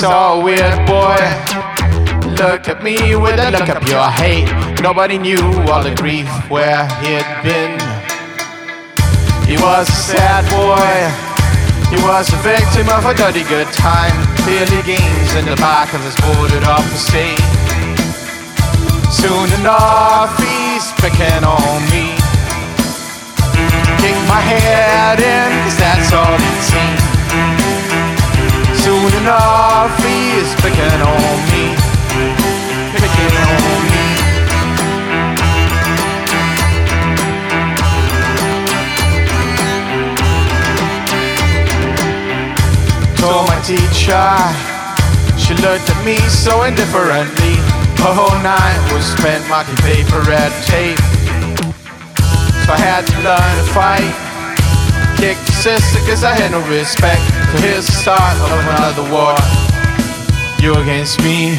So weird boy. Look at me with a look of your hate. Nobody knew all the grief where he'd been. He was a sad boy. He was a victim of a dirty good time. Clearly games in the back of his boarded up estate. Soon enough, he's picking on me. Kick my head in, cause that's all he'd seen. Soon enough, he's picking on me. Picking on me. Told my teacher, she looked at me so indifferently. The whole night was spent marking paper red tape. So I had to learn to fight. Kick the sister cause I had no respect. So here's the start of another war. You against me.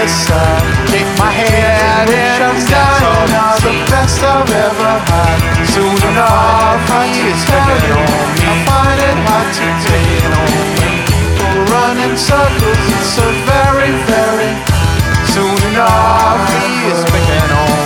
kinda sad. Kick my head in, I'm dying, are the best I've ever had. Soon enough, I is picking on me. I find it hard to take it on me. People run in circles, it's so very, very. Soon enough, he is picking on